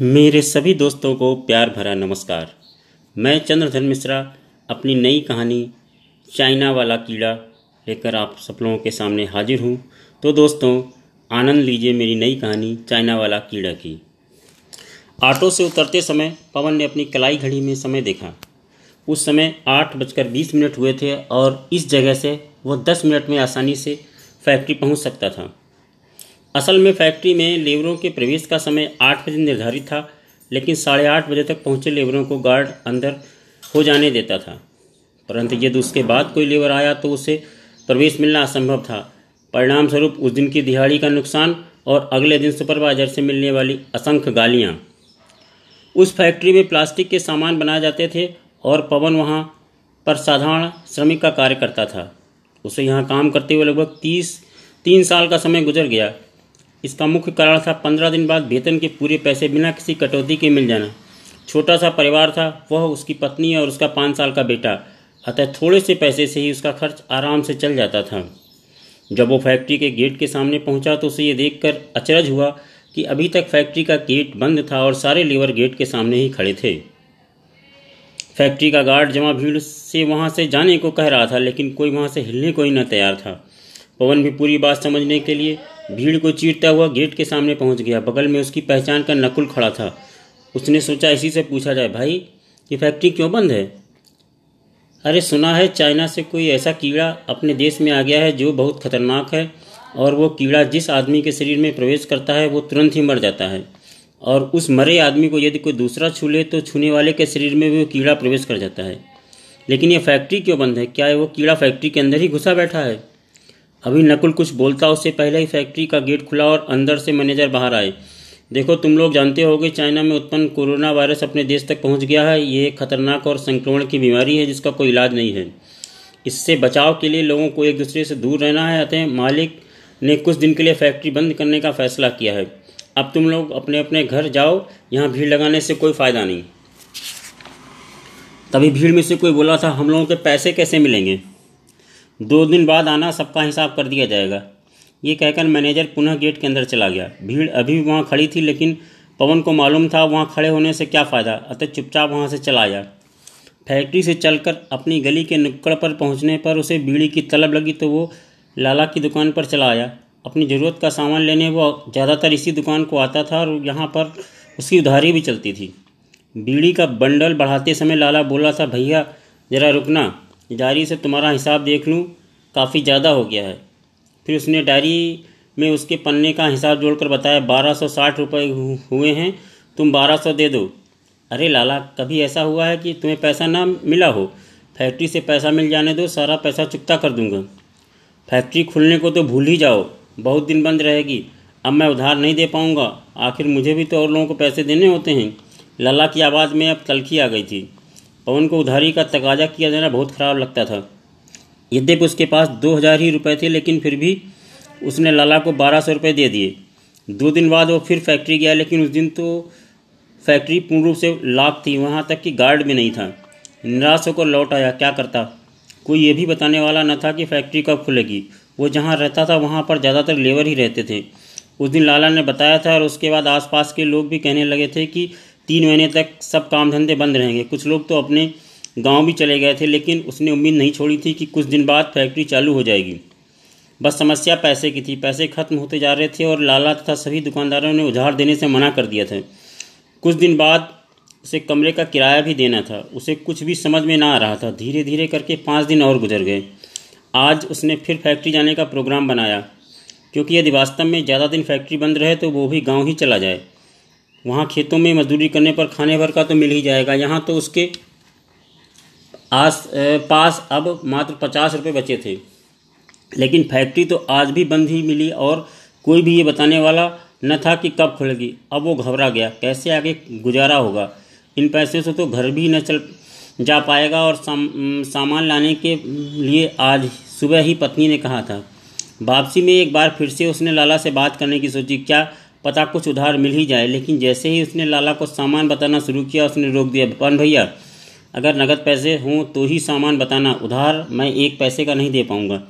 मेरे सभी दोस्तों को प्यार भरा नमस्कार। मैं चंद्रधन मिश्रा, अपनी नई कहानी, चाइना वाला कीड़ा लेकर आप सब लोगों के सामने हाजिर हूँ। तो दोस्तों, आनंद लीजिए मेरी नई कहानी, चाइना वाला कीड़ा की। ऑटो से उतरते समय पवन ने अपनी कलाई घड़ी में समय देखा। उस समय आठ बजकर बीस मिनट हुए थे और इस जगह से वह दस मिनट में आसानी से फैक्ट्री पहुँच सकता था। असल में फैक्ट्री में लेबरों के प्रवेश का समय आठ बजे निर्धारित था, लेकिन साढ़े आठ बजे तक पहुँचे लेबरों को गार्ड अंदर हो जाने देता था। परंतु यदि उसके बाद कोई लेबर आया तो उसे प्रवेश मिलना असंभव था। परिणाम स्वरूप उस दिन की दिहाड़ी का नुकसान और अगले दिन सुपरवाइजर से मिलने वाली असंख्य गालियाँ। उस फैक्ट्री में प्लास्टिक के सामान बनाए जाते थे और पवन वहाँ पर साधारण श्रमिक का कार्य करता था। उसे यहाँ काम करते हुए लगभग तीस, तीन साल का समय गुजर गया। इसका मुख्य कारण था पंद्रह दिन बाद वेतन के पूरे पैसे बिना किसी कटौती के मिल जाना। छोटा सा परिवार था, वह उसकी पत्नी और उसका पाँच साल का बेटा, अतः थोड़े से पैसे से ही उसका खर्च आराम से चल जाता था। जब वो फैक्ट्री के गेट के सामने पहुँचा तो उसे ये देखकर अचरज हुआ कि अभी तक फैक्ट्री का गेट बंद था और सारे लेबर गेट के सामने ही खड़े थे। फैक्ट्री का गार्ड जमा भीड़ से वहाँ से जाने को कह रहा था, लेकिन कोई वहाँ से हिलने को ही न तैयार था। पवन भी पूरी बात समझने के लिए भीड़ को चीरता हुआ गेट के सामने पहुँच गया। बगल में उसकी पहचान का नकुल खड़ा था। उसने सोचा, इसी से पूछा जाए, भाई, ये फैक्ट्री क्यों बंद है? अरे, सुना है, चाइना से कोई ऐसा कीड़ा अपने देश में आ गया है जो बहुत खतरनाक है, और वो कीड़ा जिस आदमी के शरीर में प्रवेश करता है, वो तुरंत ही मर जाता है। और उस मरे आदमी को यदि कोई दूसरा छू ले तो छूने वाले के शरीर में भी वो कीड़ा प्रवेश कर जाता है। लेकिन ये फैक्ट्री क्यों बंद है? क्या है वो कीड़ा फैक्ट्री के अंदर ही घुसा बैठा है? अभी नकुल कुछ बोलता उससे पहले ही फैक्ट्री का गेट खुला और अंदर से मैनेजर बाहर आए। देखो, तुम लोग जानते होगे चाइना में उत्पन्न कोरोना वायरस अपने देश तक पहुँच गया है। ये एक खतरनाक और संक्रमण की बीमारी है, जिसका कोई इलाज नहीं है। इससे बचाव के लिए लोगों को एक दूसरे से दूर रहना है, अतः मालिक ने कुछ दिन के लिए फैक्ट्री बंद करने का फैसला किया है। अब तुम लोग अपने अपने घर जाओ, यहाँ भीड़ लगाने से कोई फ़ायदा नहीं। तभी भीड़ में से कोई बोला था, हम लोगों के पैसे कैसे मिलेंगे? दो दिन बाद आना सबका हिसाब कर दिया जाएगा। ये कहकर मैनेजर पुनः गेट के अंदर चला गया। भीड़ अभी भी वहाँ खड़ी थी, लेकिन पवन को मालूम था वहाँ खड़े होने से क्या फ़ायदा, अतः चुपचाप वहाँ से चला आया। फैक्ट्री से चलकर अपनी गली के नुक्कड़ पर पहुँचने पर उसे बीड़ी की तलब लगी तो वो लाला की दुकान पर चला आया। अपनी ज़रूरत का सामान लेने वो ज़्यादातर इसी दुकान को आता था और यहाँ पर उसकी उधारी भी चलती थी। बीड़ी का बंडल बढ़ाते समय लाला बोला था, भैया, ज़रा रुकना। डायरी से तुम्हारा हिसाब देख लूँ, काफ़ी ज़्यादा हो गया है। फिर उसने डायरी में उसके पन्ने का हिसाब जोड़कर बताया, बारह सौ साठ रुपये हुए हैं, तुम बारह सौ दे दो। अरे लाला, कभी ऐसा हुआ है कि तुम्हें पैसा ना मिला हो? फैक्ट्री से पैसा मिल जाने दो, सारा पैसा चुकता कर दूँगा। फैक्ट्री खुलने को तो भूल ही जाओ, बहुत दिन बंद रहेगी, अब मैं उधार नहीं दे पाऊँगा, आखिर मुझे भी तो और लोगों को पैसे देने होते हैं। लाला की आवाज़ में अब तलखी आ गई थी। पवन को उधारी का तकाजा किया जाना बहुत ख़राब लगता था। यद्यपि उसके पास दो हज़ार ही रुपए थे, लेकिन फिर भी उसने लाला को बारह सौ रुपये दे दिए। दो दिन बाद वो फिर फैक्ट्री गया, लेकिन उस दिन तो फैक्ट्री पूर्ण रूप से लॉक थी, वहाँ तक कि गार्ड भी नहीं था। निराश होकर लौट आया, क्या करता? कोई ये भी बताने वाला न था कि फैक्ट्री कब खुलेगी। वो जहाँ रहता था, वहाँ पर ज़्यादातर लेबर ही रहते थे। उस दिन लाला ने बताया था और उसके बाद आसपास के लोग भी कहने लगे थे कि तीन महीने तक सब काम धंधे बंद रहेंगे। कुछ लोग तो अपने गाँव भी चले गए थे, लेकिन उसने उम्मीद नहीं छोड़ी थी कि कुछ दिन बाद फैक्ट्री चालू हो जाएगी। बस समस्या पैसे की थी। पैसे खत्म होते जा रहे थे और लाला तथा सभी दुकानदारों ने उधार देने से मना कर दिया था। कुछ दिन बाद उसे कमरे का किराया भी देना था। उसे कुछ भी समझ में ना आ रहा था। धीरे धीरे करके पाँच दिन और गुजर गए। आज उसने फिर फैक्ट्री जाने का प्रोग्राम बनाया। क्योंकि यदि वास्तव में ज़्यादा दिन फैक्ट्री बंद रहे तो वो भी गाँव ही चला जाए। वहाँ खेतों में मजदूरी करने पर खाने भर का तो मिल ही जाएगा। यहाँ तो उसके आस पास अब मात्र पचास रुपये बचे थे। लेकिन फैक्ट्री तो आज भी बंद ही मिली और कोई भी ये बताने वाला न था कि कब खुलेगी। अब वो घबरा गया। कैसे आगे गुजारा होगा? इन पैसे से तो घर भी न चल जा पाएगा और साम, सामान लाने के लिए आज सुबह ही पत्नी ने कहा था। वापसी में एक बार फिर से उसने लाला से बात करने की सोची क्या पता कुछ उधार मिल ही जाए। लेकिन जैसे ही उसने लाला को सामान बताना शुरू किया, उसने रोक दिया पवन भैया, अगर नगद पैसे हों तो ही सामान बताना। उधार मैं एक पैसे का नहीं दे पाऊँगा।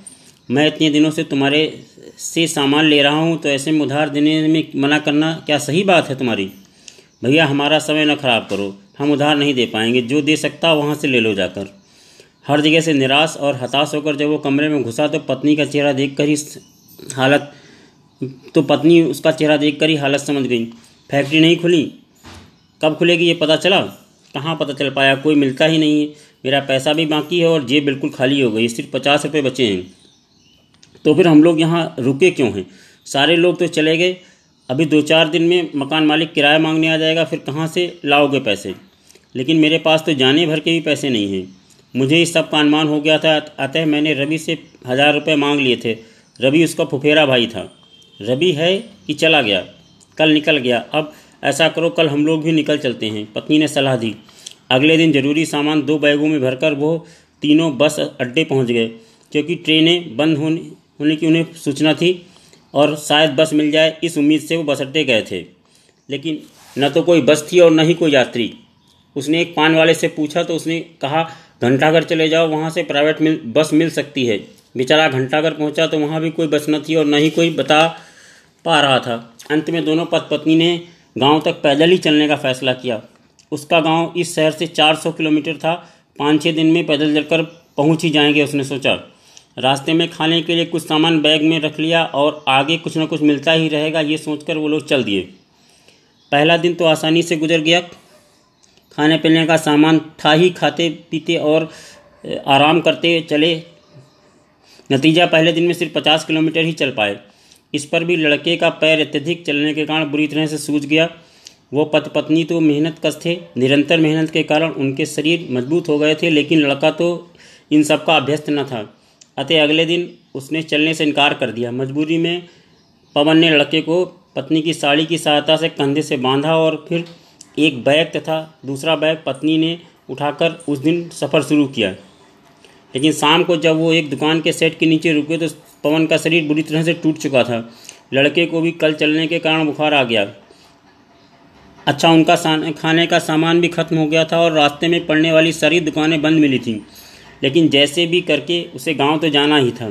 मैं इतने दिनों से तुम्हारे से सामान ले रहा हूँ तो ऐसे में उधार देने में मना करना क्या सही बात है तुम्हारी? भैया, हमारा समय न खराब करो। हम उधार नहीं दे पाएँगे। जो दे सकता वहाँ से ले लो जाकर। हर जगह से निराश और हताश होकर जब वो कमरे में घुसा तो पत्नी का चेहरा देखकर ही हालत तो पत्नी उसका चेहरा देखकर ही हालत समझ गई। फैक्ट्री नहीं खुली। कब खुलेगी ये पता चला? कहाँ पता चल पाया? कोई मिलता ही नहीं। है मेरा पैसा भी बाकी है और जेब बिल्कुल खाली हो गई। सिर्फ़ पचास रुपये बचे हैं। तो फिर हम लोग यहाँ रुके क्यों हैं? सारे लोग तो चले गए। अभी दो चार दिन में मकान मालिक किराया मांगने आ जाएगा। फिर कहाँ से लाओगे पैसे? लेकिन मेरे पास तो जाने भर के भी पैसे नहीं हैं। मुझे इस सब का अनुमान हो गया था। अतः मैंने रवि से हज़ार रुपये मांग लिए थे। रवि उसका फुफेरा भाई था। रवि है कि चला गया, कल निकल गया। अब ऐसा करो, कल हम लोग भी निकल चलते हैं, पत्नी ने सलाह दी। अगले दिन ज़रूरी सामान दो बैगों में भरकर वो तीनों बस अड्डे पहुँच गए, क्योंकि ट्रेनें बंद होने होने की उन्हें सूचना थी और शायद बस मिल जाए, इस उम्मीद से वो बस अड्डे गए थे। लेकिन न तो कोई बस थी और न ही कोई यात्री। उसने एक पान वाले से पूछा तो उसने कहा, घंटाघर चले जाओ, वहाँ से प्राइवेट मिल, बस मिल सकती है। बेचारा घंटाघर पहुँचा तो वहाँ भी कोई बस न थी और न ही कोई बता पा रहा था। अंत में दोनों पत पत्नी ने गाँव तक पैदल ही चलने का फैसला किया। उसका गाँव इस शहर से 400 किलोमीटर था। पाँच छः दिन में पैदल चलकर पहुँच ही जाएँगे, उसने सोचा। रास्ते में खाने के लिए कुछ सामान बैग में रख लिया और आगे कुछ ना कुछ मिलता ही रहेगा, ये सोचकर वो लोग चल दिए। पहला दिन तो आसानी से गुजर गया। खाने पीने का सामान था ही, खाते पीते और आराम करते चले। नतीजा पहले दिन में सिर्फ़ पचास किलोमीटर ही चल पाए। इस पर भी लड़के का पैर अत्यधिक चलने के कारण बुरी तरह से सूझ गया। वो पति पत्नी तो मेहनत कस थे, निरंतर मेहनत के कारण उनके शरीर मज़बूत हो गए थे, लेकिन लड़का तो इन सब का अभ्यस्त न था। अतः अगले दिन उसने चलने से इनकार कर दिया। मजबूरी में पवन ने लड़के को पत्नी की साड़ी की सहायता से कंधे से बांधा और फिर एक बैग तथा दूसरा बैग पत्नी ने उठाकर उस दिन सफ़र शुरू किया। लेकिन शाम को जब वो एक दुकान के सेट के नीचे रुके तो पवन का शरीर बुरी तरह से टूट चुका था। लड़के को भी कल चलने के कारण बुखार आ गया। अच्छा उनका खाने का सामान भी खत्म हो गया था और रास्ते में पड़ने वाली सारी दुकानें बंद मिली थीं। लेकिन जैसे भी करके उसे गाँव तो जाना ही था।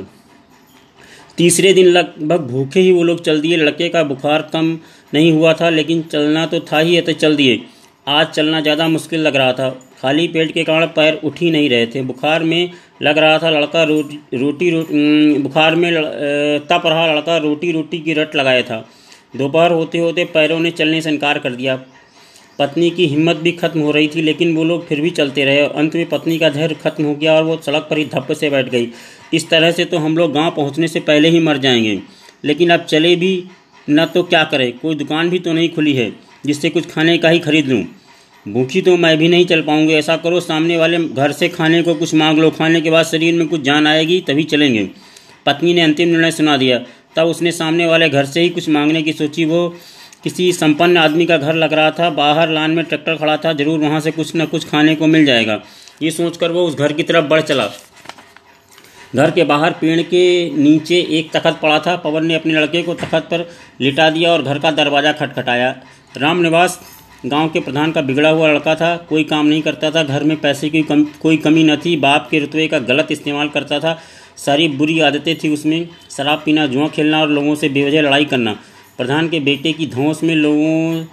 तीसरे दिन लगभग भूखे ही वो लोग चल दिए। लड़के का बुखार कम नहीं हुआ था, लेकिन चलना तो था ही है तो चल दिए। आज चलना ज़्यादा मुश्किल लग रहा था। खाली पेट के कारण पैर उठ ही नहीं रहे थे। बुखार में लग रहा था लड़का रोटी रोटी बुखार में तप रहा लड़का रोटी रोटी की रट लगाया था। दोपहर होते होते पैरों ने चलने से इनकार कर दिया। पत्नी की हिम्मत भी खत्म हो रही थी, लेकिन वो लोग फिर भी चलते रहे। और अंत में पत्नी का धैर्य खत्म हो गया और वो सड़क पर ही धप्प से बैठ गई। इस तरह से तो हम लोग गाँव पहुँचने से पहले ही मर जाएँगे। लेकिन अब चले भी, न तो क्या करें? कोई दुकान भी तो नहीं खुली है, जिससे कुछ खाने का ही खरीद लूँ। भूखी तो मैं भी नहीं चल पाऊँगी, ऐसा करो, सामने वाले घर से खाने को कुछ मांग लो, खाने के बाद शरीर में कुछ जान आएगी, तभी चलेंगे। पत्नी ने अंतिम निर्णय सुना दिया। तब उसने सामने वाले घर से ही कुछ मांगने की सोची, वो किसी संपन्न आदमी का घर लग रहा था, बाहर लान में ट्रैक्टर खड़ा था, ज़रूर वहाँ से कुछ न कुछ खाने को मिल जाएगा। ये सोचकर वो उस घर की तरफ़ बढ़ चला। घर के बाहर पेड़ के नीचे एक तखत पड़ा था। पवन ने अपने लड़के को तखत पर लिटा दिया और घर का दरवाज़ा खटखटाया। राम निवास गाँव के प्रधान का बिगड़ा हुआ लड़का था कोई काम नहीं करता था घर में पैसे की कम, कोई कमी न थी बाप के रुतबे का गलत इस्तेमाल करता था सारी बुरी आदतें थी उसमें शराब पीना जुआ खेलना और लोगों से बेवजह लड़ाई करना। प्रधान के बेटे की धौंस में लोगों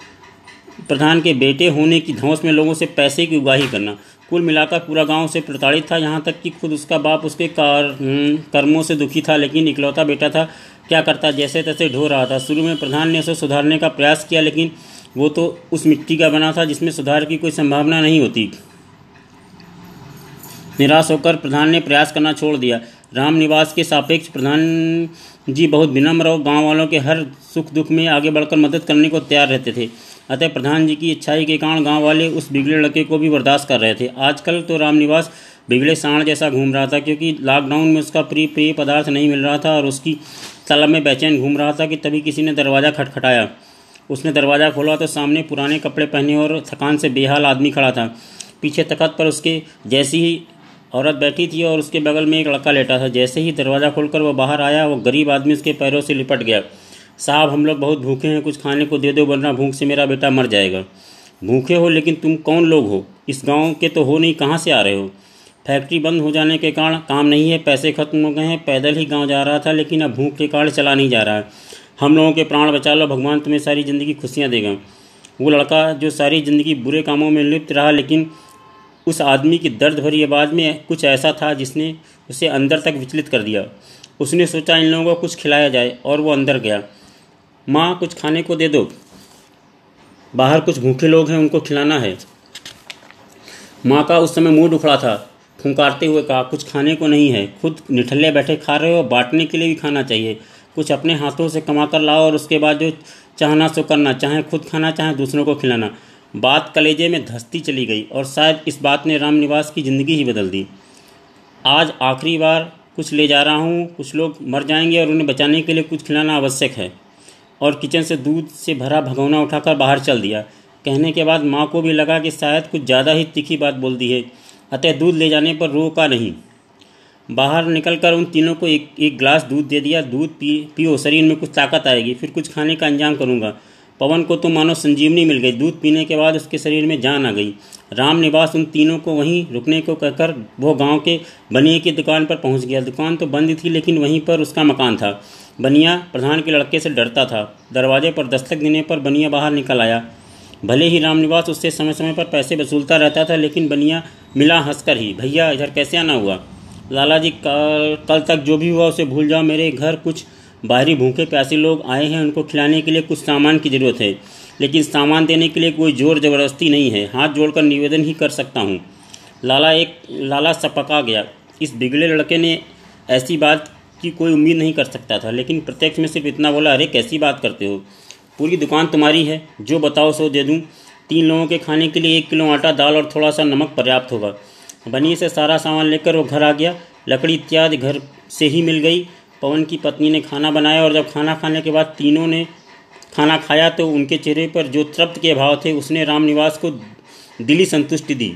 प्रधान के बेटे होने की धौंस में लोगों से पैसे की उगाही करना। कुल मिलाकर पूरा गाँव से प्रताड़ित था यहाँ तक कि खुद उसका बाप उसके कार हम्म, कर्मों से दुखी था लेकिन इकलौता बेटा था क्या करता, जैसे तैसे ढो रहा था। शुरू में प्रधान ने उसे सुधारने का प्रयास किया, लेकिन वो तो उस मिट्टी का बना था जिसमें सुधार की कोई संभावना नहीं होती। निराश होकर प्रधान ने प्रयास करना छोड़ दिया। राम निवास के सापेक्ष प्रधान जी बहुत विनम्र और गाँव वालों के हर सुख दुख में आगे बढ़कर मदद करने को तैयार रहते थे। अतः प्रधान जी की इच्छाई के कारण गाँव वाले उस बिगड़े लड़के को भी बर्दाश्त कर रहे थे। आजकल तो रामनिवास बिगड़े सांड जैसा घूम रहा था क्योंकि लॉकडाउन में उसका प्रिय प्रिय पदार्थ नहीं मिल रहा था और उसकी तलब में बेचैन घूम रहा था कि तभी किसी ने दरवाज़ा खटखटाया। उसने दरवाज़ा खोला तो सामने पुराने कपड़े पहने और थकान से बेहाल आदमी खड़ा था। पीछे तखत पर उसके जैसी ही औरत बैठी थी और उसके बगल में एक लड़का लेटा था। जैसे ही दरवाज़ा खोलकर वह बाहर आया वो गरीब आदमी उसके पैरों से लिपट गया। साहब, हम लोग बहुत भूखे हैं, कुछ खाने को दे दो, वरना भूख से मेरा बेटा मर जाएगा। भूखे हो, लेकिन तुम कौन लोग हो? इस गाँव के तो हो नहीं, कहाँ से आ रहे हो? फैक्ट्री बंद हो जाने के कारण काम नहीं है, पैसे खत्म हो गए हैं, पैदल ही गाँव जा रहा था, लेकिन अब भूख के कारण चला नहीं जा रहा है। हम लोगों के प्राण बचा लो, भगवान तुम्हें सारी ज़िंदगी खुशियाँ देगा। वो लड़का जो सारी ज़िंदगी बुरे कामों में लिप्त रहा, लेकिन उस आदमी की दर्द भरी आवाज़ में कुछ ऐसा था जिसने उसे अंदर तक विचलित कर दिया। उसने सोचा इन लोगों को कुछ खिलाया जाए, और वो अंदर गया। माँ, कुछ खाने को दे दो। बाहर कुछ भूखे लोग हैं, उनको खिलाना है। माँ का उस समय मूड उखड़ा था। फुंकारते हुए कहा, कुछ खाने को नहीं है। खुद निठल्ले बैठे खा रहे हो, बांटने के लिए भी खाना चाहिए। कुछ अपने हाथों से कमा कर लाओ और उसके बाद जो चाहना सो करना। चाहे खुद खाना, चाहे दूसरों को खिलाना। बात कलेजे में धसती चली गई और शायद इस बात ने राम निवास की ज़िंदगी ही बदल दी। आज आखिरी बार कुछ ले जा रहा हूँ, कुछ लोग मर जाएँगे और उन्हें बचाने के लिए कुछ खिलाना आवश्यक है। और किचन से दूध से भरा भगोना उठाकर बाहर चल दिया। कहने के बाद माँ को भी लगा कि शायद कुछ ज़्यादा ही तीखी बात बोल दी है, अतः दूध ले जाने पर रोका नहीं। बाहर निकलकर उन तीनों को एक एक गिलास दूध दे दिया। दूध पी, पियो, शरीर में कुछ ताकत आएगी, फिर कुछ खाने का अंजाम करूँगा। पवन को तो मानो संजीवनी मिल गई। दूध पीने के बाद उसके शरीर में जान आ गई। राम निवास उन तीनों को वहीं रुकने को कहकर वो गाँव के बनिए की दुकान पर पहुँच गया। दुकान तो बंद थी, लेकिन वहीं पर उसका मकान था। बनिया प्रधान के लड़के से डरता था। दरवाजे पर दस्तक देने पर बनिया बाहर निकल आया। भले ही रामनिवास उससे समय समय पर पैसे वसूलता रहता था, लेकिन बनिया मिला हंसकर ही, भैया, इधर कैसे आना हुआ? लाला जी कल कल तक जो भी हुआ उसे भूल जाओ, मेरे घर कुछ बाहरी भूखे प्यासे लोग आए हैं, उनको खिलाने के लिए कुछ सामान की ज़रूरत है। लेकिन सामान देने के लिए कोई ज़ोर ज़बरदस्ती नहीं है। हाथ जोड़कर निवेदन ही कर सकता हूँ। लाला एक, लाला सपका गया। इस बिगड़े लड़के ने ऐसी बात की कोई उम्मीद नहीं कर सकता था, लेकिन प्रत्यक्ष में सिर्फ़ इतना बोला, अरे, कैसी बात करते हो? पूरी दुकान तुम्हारी है। जो बताओ सो दे दूँ। तीन लोगों के खाने के लिए एक किलो आटा, दाल और थोड़ा सा नमक पर्याप्त होगा। बनी से सारा सामान लेकर वो घर आ गया। लकड़ी इत्यादि घर से ही मिल गई। पवन की पत्नी ने खाना बनाया और जब खाना खाने के बाद तीनों ने खाना खाया तो उनके चेहरे पर जो तृप्त के भाव थे, उसने रामनिवास को दिली संतुष्टि दी।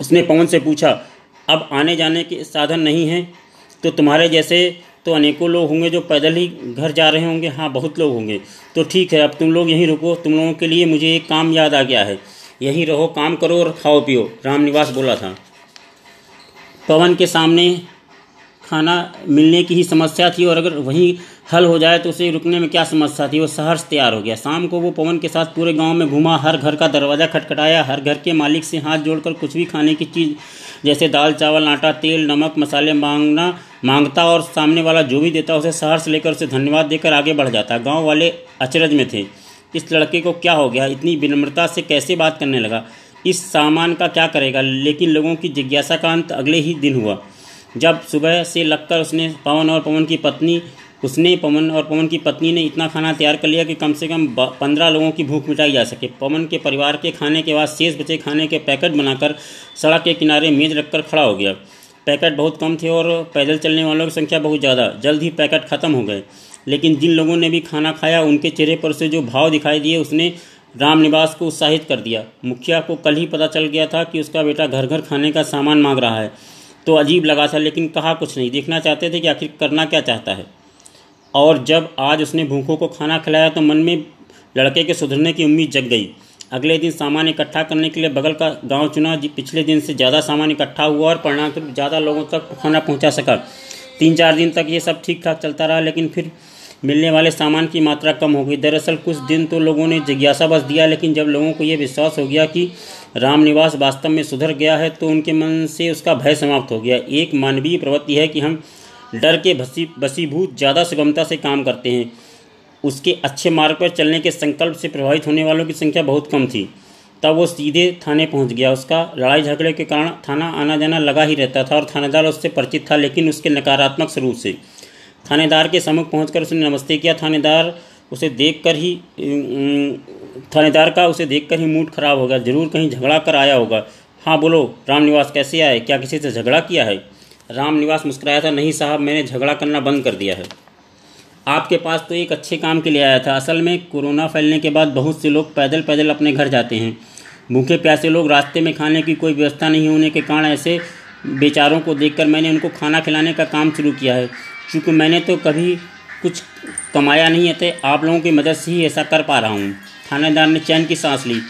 उसने पवन से पूछा, अब आने जाने के साधन नहीं हैं? तो तुम्हारे जैसे तो अनेकों लोग होंगे जो पैदल ही घर जा रहे होंगे। हाँ बहुत लोग होंगे। तो ठीक है, अब तुम लोग यहीं रुको। तुम लोगों के लिए मुझे एक काम याद आ गया है। यहीं रहो, काम करो और खाओ पियो। रामनिवास बोला था। पवन के सामने खाना मिलने की ही समस्या थी और अगर वहीं हल हो जाए तो उसे रुकने में क्या समस्या थी? वो सहर्ष तैयार हो गया। शाम को वो पवन के साथ पूरे गाँव में घूमा, हर घर का दरवाज़ा खटखटाया, हर घर के मालिक से हाथ जोड़कर कुछ भी खाने की चीज़, जैसे दाल, चावल, आटा, तेल, नमक, मसाले मांगना, माँगता और सामने वाला जो भी देता उसे सहर्ष लेकर उसे धन्यवाद देकर आगे बढ़ जाता। गाँव वाले अचरज में थे। इस लड़के को क्या हो गया? इतनी विनम्रता से कैसे बात करने लगा? इस सामान का क्या करेगा? लेकिन लोगों की जिज्ञासा का अंत अगले ही दिन हुआ। जब सुबह से लगकर उसने पवन और पवन की पत्नी, उसने पवन और पवन की पत्नी ने इतना खाना तैयार कर लिया कि कम से कम पंद्रह लोगों की भूख मिटाई जा सके। पवन के परिवार के खाने के बाद शेष बचे खाने के पैकेट बनाकर सड़क के किनारे मेज रखकर खड़ा हो गया। पैकेट बहुत कम थे और पैदल चलने वालों की संख्या बहुत ज़्यादा। जल्द ही पैकेट ख़त्म हो गए। लेकिन जिन लोगों ने भी खाना खाया, उनके चेहरे पर से जो भाव दिखाई दिए, उसने राम निवास को उत्साहित कर दिया। मुखिया को कल ही पता चल गया था कि उसका बेटा घर घर खाने का सामान मांग रहा है। तो अजीब लगा था, लेकिन कहा कुछ नहीं। देखना चाहते थे कि आखिर करना क्या चाहता है। और जब आज उसने भूखों को खाना खिलाया तो मन में लड़के के सुधरने की उम्मीद जग गई। अगले दिन सामान इकट्ठा करने के लिए बगल का गाँव चुना। पिछले दिन से ज़्यादा सामान इकट्ठा हुआ और परिणाम ज़्यादा लोगों तक खाना पहुँचा सका। तीन चार दिन तक ये सब ठीक ठाक चलता रहा, लेकिन फिर मिलने वाले सामान की मात्रा कम हो गई। दरअसल कुछ दिन तो लोगों ने जिज्ञासा बस दिया, लेकिन जब लोगों को ये विश्वास हो गया कि रामनिवास वास्तव में सुधर गया है तो उनके मन से उसका भय समाप्त हो गया। एक मानवीय प्रवृत्ति है कि हम डर के भसी बसीभूत ज़्यादा सुगमता से काम करते हैं। उसके अच्छे मार्ग पर चलने के संकल्प से प्रभावित होने वालों की संख्या बहुत कम थी। तब वो सीधे थाने पहुँच गया। उसका लड़ाई झगड़े के कारण थाना आना जाना लगा ही रहता था और थानेदार उससे परिचित था, लेकिन उसके नकारात्मक स्वरूप से। थानेदार के सम्मुख पहुंचकर उसने नमस्ते किया। थानेदार उसे देखकर ही थानेदार का उसे देखकर ही मूड खराब हो गया, ज़रूर कहीं झगड़ा कर आया होगा। हाँ बोलो रामनिवास कैसे आए? क्या किसी से झगड़ा किया है? राम निवास मुस्कुराया था, नहीं साहब, मैंने झगड़ा करना बंद कर दिया है। आपके पास तो एक अच्छे काम के लिए आया था। असल में कोरोना फैलने के बाद बहुत से लोग पैदल पैदल अपने घर जाते हैं। भूखे प्यासे लोग रास्ते में खाने की कोई व्यवस्था नहीं होने के कारण ऐसे बेचारों को देखकर मैंने उनको खाना खिलाने का काम शुरू किया है। क्योंकि मैंने तो कभी कुछ कमाया नहीं है तो आप लोगों की मदद से ही ऐसा कर पा रहा हूँ। थानेदार ने चैन की सांस ली।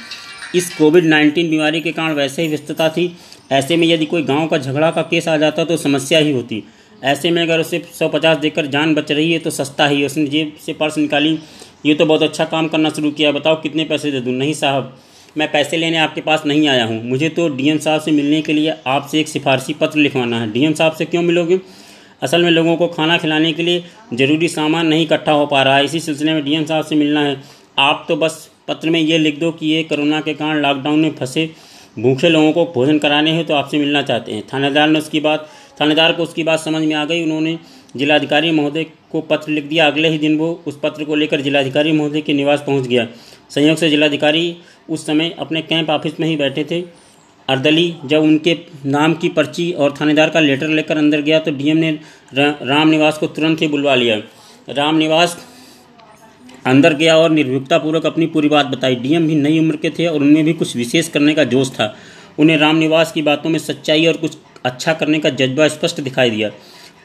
इस कोविड नाइन्टीन बीमारी के कारण वैसे ही व्यस्तता थी। ऐसे में यदि कोई गाँव का झगड़ा का केस आ जाता तो समस्या ही होती। ऐसे में अगर उसे सौ पचास देकर जान बच रही है तो सस्ता ही उसने जेब से पर्स निकाली। ये तो बहुत अच्छा काम करना शुरू किया। बताओ कितने पैसे दे दूँ? नहीं साहब, मैं पैसे लेने आपके पास नहीं आया हूँ। मुझे तो डीएम साहब से मिलने के लिए आपसे एक सिफारसी पत्र लिखवाना है। डीएम साहब से क्यों मिलोगे? असल में लोगों को खाना खिलाने के लिए ज़रूरी सामान नहीं इकट्ठा हो पा रहा है। इसी सिलसिले में डीएम साहब से मिलना है। आप तो बस पत्र में ये लिख दो कि ये कोरोना के कारण लॉकडाउन में फंसे भूखे लोगों को भोजन कराने हैं तो आपसे मिलना चाहते हैं। थानेदार ने उसकी बात थानेदार को उसकी बात समझ में आ गई। उन्होंने जिलाधिकारी महोदय को पत्र लिख दिया। अगले ही दिन वो उस पत्र को लेकर जिलाधिकारी महोदय के निवास पहुँच गया। संयोग से जिलाधिकारी उस समय अपने कैंप ऑफ़िस में ही बैठे थे। अर्दली जब उनके नाम की पर्ची और थानेदार का लेटर लेकर अंदर गया तो डीएम ने राम निवास को तुरंत ही बुलवा लिया। राम निवास अंदर गया और निर्भीकतापूर्वक अपनी पूरी बात बताई। डीएम भी नई उम्र के थे और उनमें भी कुछ विशेष करने का जोश था। उन्हें राम निवास की बातों में सच्चाई और कुछ अच्छा करने का जज्बा स्पष्ट दिखाई दिया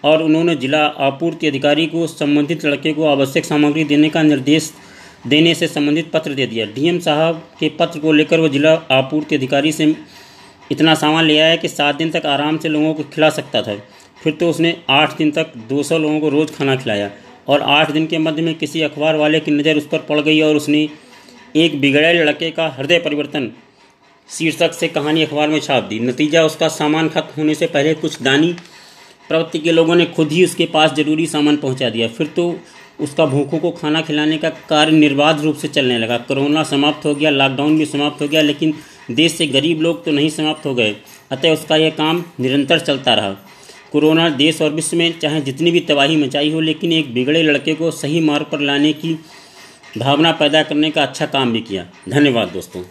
और उन्होंने जिला आपूर्ति अधिकारी को, संबंधित लड़के को आवश्यक सामग्री देने का निर्देश देने से संबंधित पत्र दे दिया। डीएम साहब के पत्र को लेकर वो जिला आपूर्ति अधिकारी से इतना सामान ले आया कि सात दिन तक आराम से लोगों को खिला सकता था। फिर तो उसने आठ दिन तक दो सौ लोगों को रोज़ खाना खिलाया। और आठ दिन के मध्य में किसी अखबार वाले की नज़र उस पर पड़ गई और उसने एक बिगड़े लड़के का हृदय परिवर्तन शीर्षक से कहानी अखबार में छाप दी। नतीजा उसका सामान खत्म होने से पहले कुछ दानी प्रवृत्ति के लोगों ने खुद ही उसके पास ज़रूरी सामान पहुँचा दिया। फिर तो उसका भूखों को खाना खिलाने का कार्य निर्बाध रूप से चलने लगा। कोरोना समाप्त हो गया, लॉकडाउन भी समाप्त हो गया, लेकिन देश से गरीब लोग तो नहीं समाप्त हो गए, अतः उसका यह काम निरंतर चलता रहा। कोरोना देश और विश्व में चाहे जितनी भी तबाही मचाई हो, लेकिन एक बिगड़े लड़के को सही मार्ग पर लाने की भावना पैदा करने का अच्छा काम भी किया। धन्यवाद दोस्तों।